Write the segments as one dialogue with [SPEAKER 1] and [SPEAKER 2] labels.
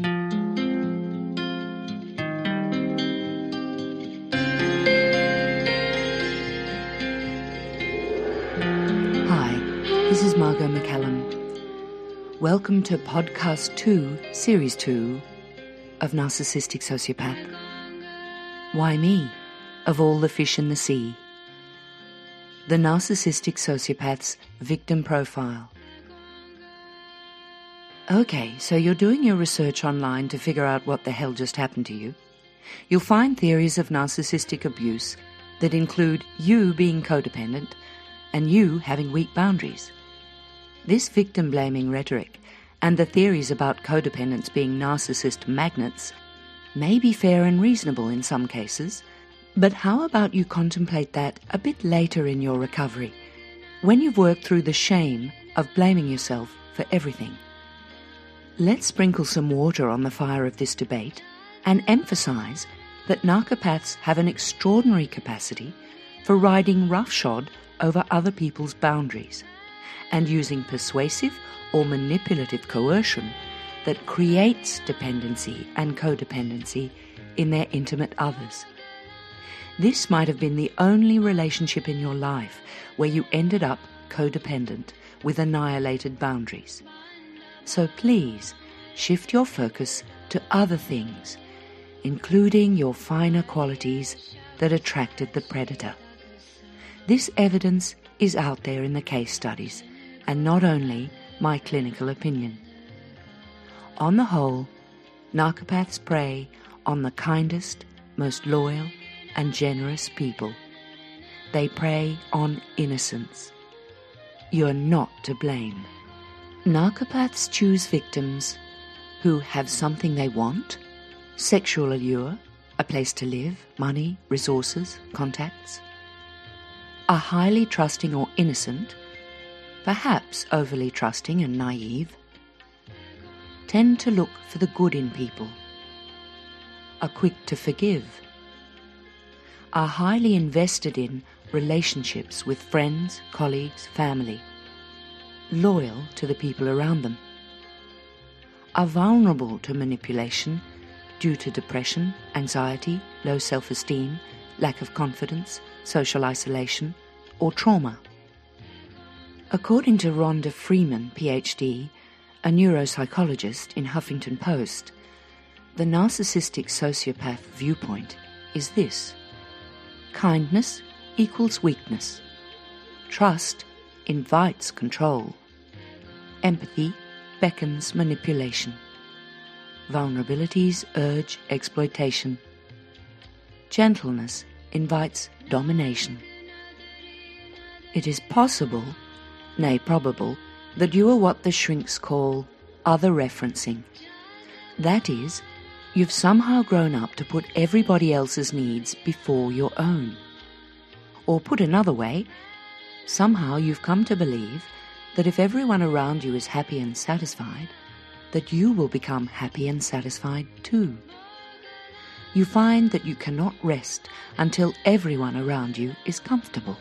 [SPEAKER 1] Hi, this is Margot McCallum. Welcome to Podcast 2, Series 2 of Narcissistic Sociopath. Why me, of all the fish in the sea? The Narcissistic Sociopath's Victim Profile. Okay, so you're doing your research online to figure out what the hell just happened to you. You'll find theories of narcissistic abuse that include you being codependent and you having weak boundaries. This victim blaming rhetoric and the theories about codependents being narcissist magnets may be fair and reasonable in some cases, but how about you contemplate that a bit later in your recovery, when you've worked through the shame of blaming yourself for everything? Let's sprinkle some water on the fire of this debate and emphasize that narcopaths have an extraordinary capacity for riding roughshod over other people's boundaries and using persuasive or manipulative coercion that creates dependency and codependency in their intimate others. This might have been the only relationship in your life where you ended up codependent with annihilated boundaries. So please shift your focus to other things, including your finer qualities that attracted the predator. This evidence is out there in the case studies and not only my clinical opinion. On the whole, narcopaths prey on the kindest, most loyal, and generous people. They prey on innocence. You're not to blame. Narcopaths choose victims who have something they want sexual allure, a place to live, money, resources, contacts are highly trusting or innocent, perhaps overly trusting and naive, tend to look for the good in people, are quick to forgive, are highly invested in relationships with friends, colleagues, family, loyal to the people around them, are vulnerable to manipulation due to depression, anxiety, low self esteem, lack of confidence, social isolation, or trauma. According to Rhonda Freeman, PhD, a neuropsychologist in Huffington Post, the narcissistic sociopath viewpoint is this kindness equals weakness, trust invites control, empathy beckons manipulation, vulnerabilities urge exploitation, gentleness invites domination. It is possible, nay probable, that you are what the shrinks call other referencing. That is, you've somehow grown up to put everybody else's needs before your own. Or put another way, somehow you've come to believe that if everyone around you is happy and satisfied, that you will become happy and satisfied too you find that you cannot rest until everyone around you is comfortable.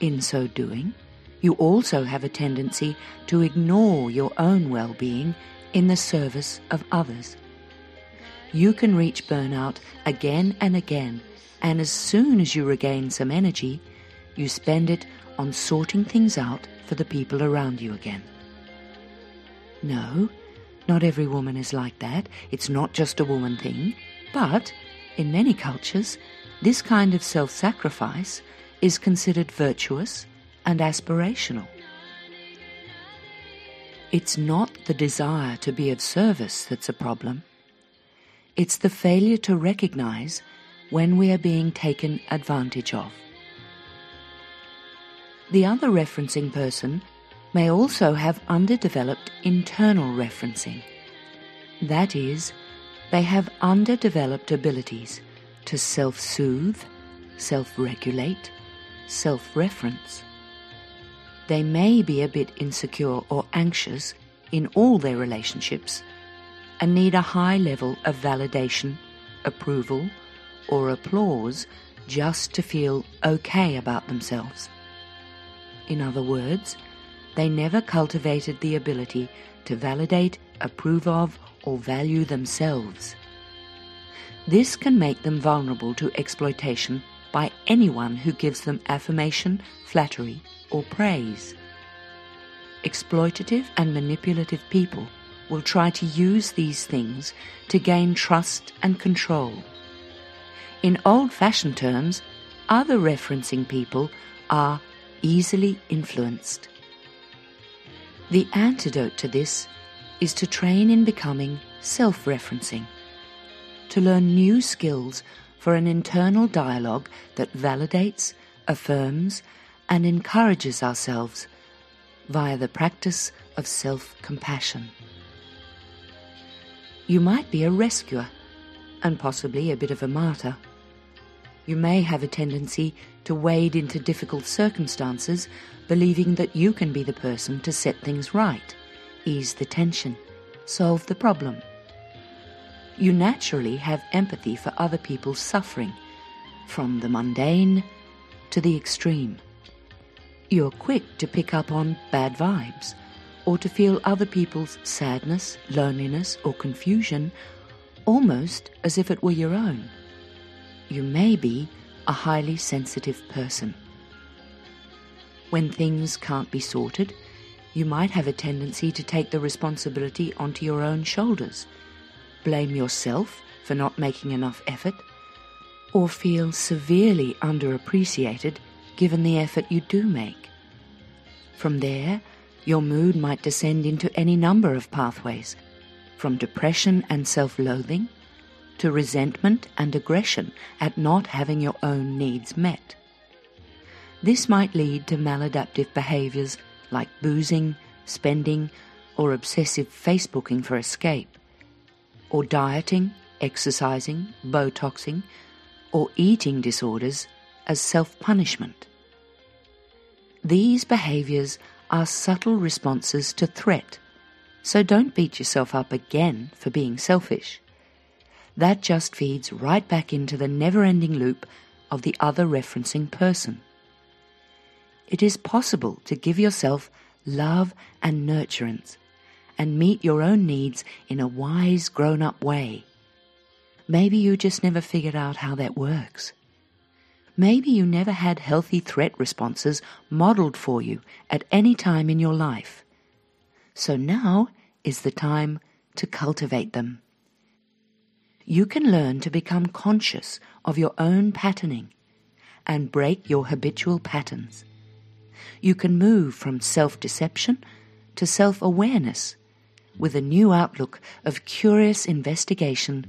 [SPEAKER 1] In so doing, you also have a tendency to ignore your own well being in the service of others. You can reach burnout again and again, and as soon as you regain some energy, you spend it on sorting things out for the people around you again. No, not every woman is like that. It's not just a woman thing. But, in many cultures, this kind of self sacrifice is considered virtuous and aspirational. It's not the desire to be of service that's a problem. It's the failure to recognize when we are being taken advantage of. The other referencing person may also have underdeveloped internal referencing. That is, they have underdeveloped abilities to self soothe, self regulate, self reference. They may be a bit insecure or anxious in all their relationships and need a high level of validation, approval, or applause just to feel okay about themselves. In other words, they never cultivated the ability to validate, approve of, or value themselves. This can make them vulnerable to exploitation by anyone who gives them affirmation, flattery, or praise. Exploitative and manipulative people will try to use these things to gain trust and control. In old fashioned terms, other referencing people are easily influenced. The antidote to this is to train in becoming self referencing, to learn new skills for an internal dialogue that validates, affirms, and encourages ourselves via the practice of self compassion. You might be a rescuer and possibly a bit of a martyr. You may have a tendency to wade into difficult circumstances, believing that you can be the person to set things right, ease the tension, solve the problem. You naturally have empathy for other people's suffering, from the mundane to the extreme. You're quick to pick up on bad vibes or to feel other people's sadness, loneliness, or confusion almost as if it were your own. You may be a highly sensitive person. When things can't be sorted, you might have a tendency to take the responsibility onto your own shoulders, blame yourself for not making enough effort, or feel severely underappreciated given the effort you do make. From there, your mood might descend into any number of pathways, from depression and self loathing to resentment and aggression at not having your own needs met. This might lead to maladaptive behaviors like boozing, spending, or obsessive Facebooking for escape, or dieting, exercising, Botoxing, or eating disorders as self punishment. These behaviors are subtle responses to threat, so don't beat yourself up again for being selfish. That just feeds right back into the never ending loop of the other referencing person. It is possible to give yourself love and nurturance and meet your own needs in a wise, grown up way. Maybe you just never figured out how that works. Maybe you never had healthy threat responses modeled for you at any time in your life. So now is the time to cultivate them. You can learn to become conscious of your own patterning and break your habitual patterns. You can move from self deception to self awareness with a new outlook of curious investigation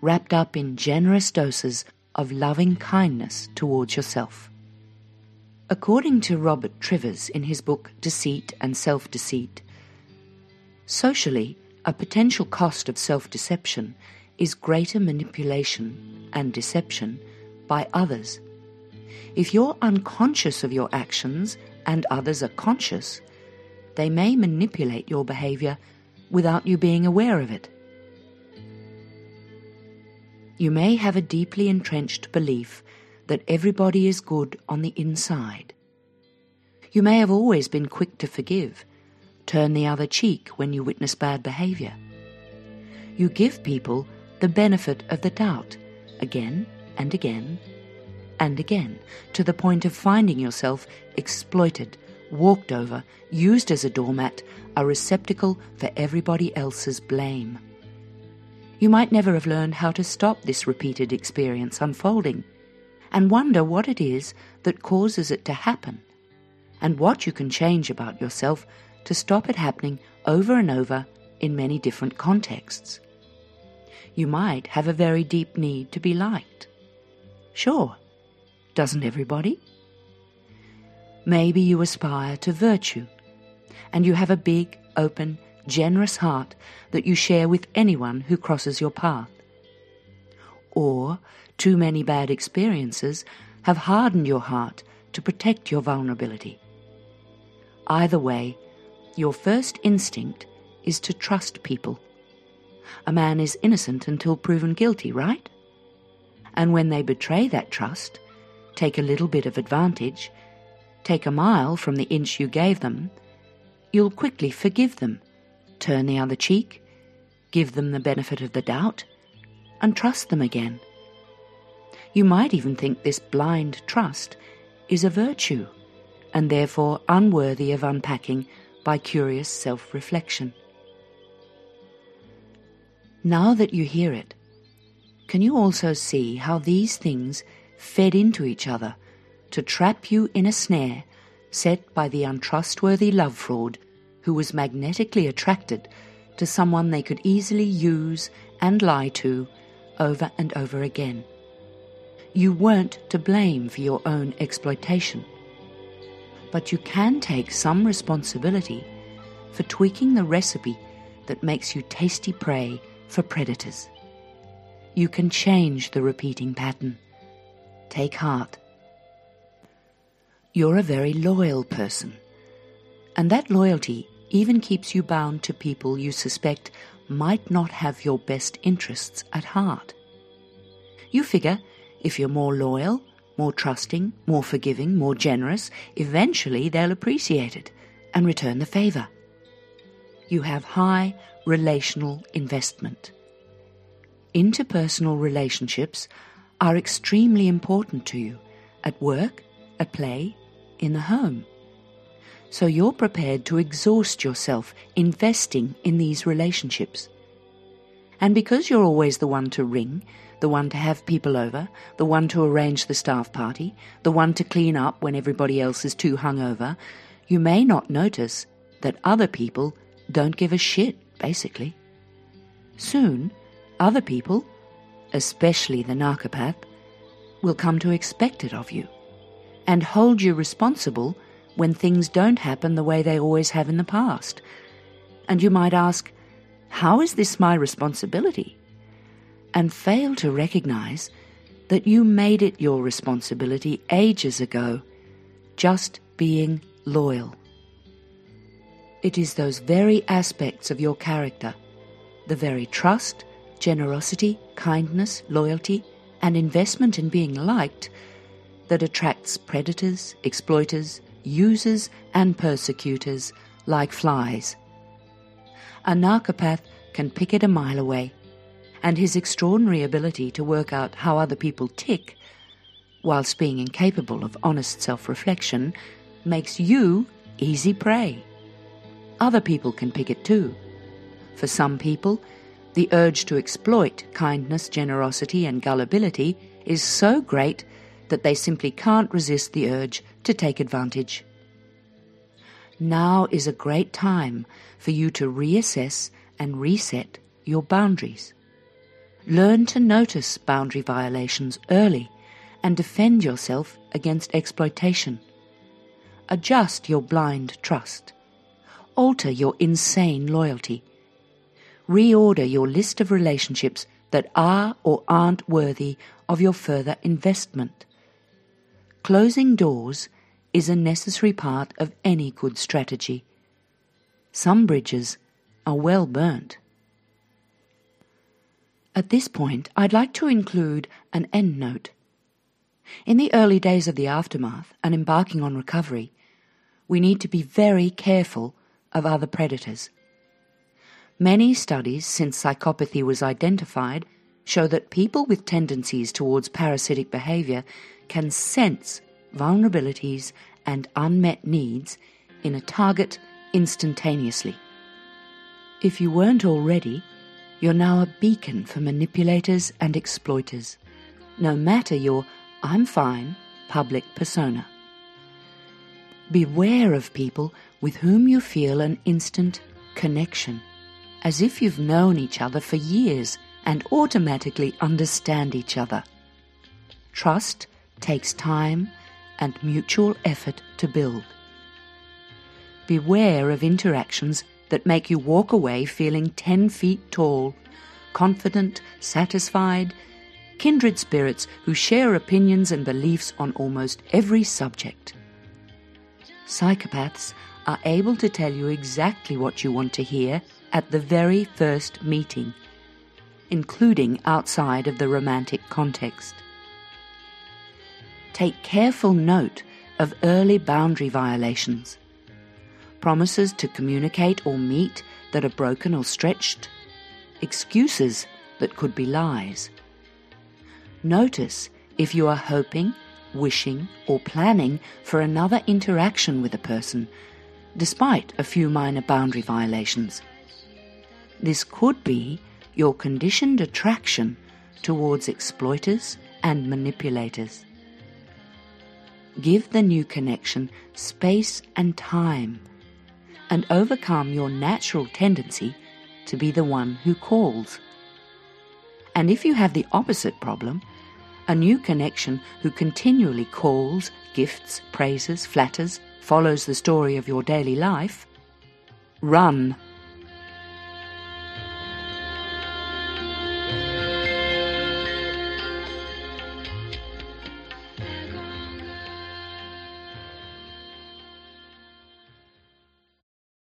[SPEAKER 1] wrapped up in generous doses of loving kindness towards yourself. According to Robert Trivers in his book Deceit and Self Deceit, socially, a potential cost of self deception is greater manipulation and deception by others. If you're unconscious of your actions and others are conscious, they may manipulate your behavior without you being aware of it. You may have a deeply entrenched belief that everybody is good on the inside. You may have always been quick to forgive, turn the other cheek when you witness bad behavior. You give people the benefit of the doubt again and again and again to the point of finding yourself exploited, walked over, used as a doormat, a receptacle for everybody else's blame. You might never have learned how to stop this repeated experience unfolding and wonder what it is that causes it to happen and what you can change about yourself to stop it happening over and over in many different contexts. You might have a very deep need to be liked. Sure, doesn't everybody? Maybe you aspire to virtue and you have a big, open, generous heart that you share with anyone who crosses your path. Or too many bad experiences have hardened your heart to protect your vulnerability. Either way, your first instinct is to trust people. A man is innocent until proven guilty, right? And when they betray that trust, take a little bit of advantage, take a mile from the inch you gave them, you'll quickly forgive them turn the other cheek, give them the benefit of the doubt, and trust them again. You might even think this blind trust is a virtue, and therefore unworthy of unpacking by curious self reflection. Now that you hear it, can you also see how these things fed into each other to trap you in a snare set by the untrustworthy love fraud who was magnetically attracted to someone they could easily use and lie to over and over again? You weren't to blame for your own exploitation, but you can take some responsibility for tweaking the recipe that makes you tasty prey for predators. You can change the repeating pattern. Take heart. You're a very loyal person, and that loyalty even keeps you bound to people you suspect might not have your best interests at heart. You figure if you're more loyal, more trusting, more forgiving, more generous, eventually they'll appreciate it and return the favor. You have high relational investment. Interpersonal relationships are extremely important to you at work, at play, in the home. So you're prepared to exhaust yourself investing in these relationships. And because you're always the one to ring, the one to have people over, the one to arrange the staff party, the one to clean up when everybody else is too hungover, you may not notice that other people don't give a shit, basically. Soon, other people, especially the narcopath, will come to expect it of you and hold you responsible when things don't happen the way they always have in the past. And you might ask, How is this my responsibility? And fail to recognize that you made it your responsibility ages ago, just being loyal. It is those very aspects of your character, the very trust, generosity, kindness, loyalty, and investment in being liked that attracts predators, exploiters, users, and persecutors like flies. A narcopath can pick it a mile away, and his extraordinary ability to work out how other people tick, whilst being incapable of honest self reflection, makes you easy prey. Other people can pick it too. For some people, the urge to exploit kindness, generosity, and gullibility is so great that they simply can't resist the urge to take advantage. Now is a great time for you to reassess and reset your boundaries. Learn to notice boundary violations early and defend yourself against exploitation. Adjust your blind trust. Alter your insane loyalty reorder your list of relationships that are or aren't worthy of your further investment. Closing doors is a necessary part of any good strategy. Some bridges are well burnt. At this point, I'd like to include an endnote. In the early days of the aftermath and embarking on recovery, we need to be very careful of other predators. Many studies since psychopathy was identified show that people with tendencies towards parasitic behavior can sense vulnerabilities and unmet needs in a target instantaneously. If you weren't already, you're now a beacon for manipulators and exploiters, no matter your I'm fine public persona. Beware of people with whom you feel an instant connection as if you've known each other for years and automatically understand each other. Trust takes time and mutual effort to build. Beware of interactions that make you walk away feeling 10 feet tall, confident, satisfied, kindred spirits who share opinions and beliefs on almost every subject. Psychopaths are able to tell you exactly what you want to hear at the very first meeting, including outside of the romantic context. Take careful note of early boundary violations, promises to communicate or meet that are broken or stretched, excuses that could be lies. Notice if you are hoping, wishing, or planning for another interaction with a person, despite a few minor boundary violations. This could be your conditioned attraction towards exploiters and manipulators. Give the new connection space and time and overcome your natural tendency to be the one who calls. And if you have the opposite problem, a new connection who continually calls, gifts, praises, flatters, follows the story of your daily life, run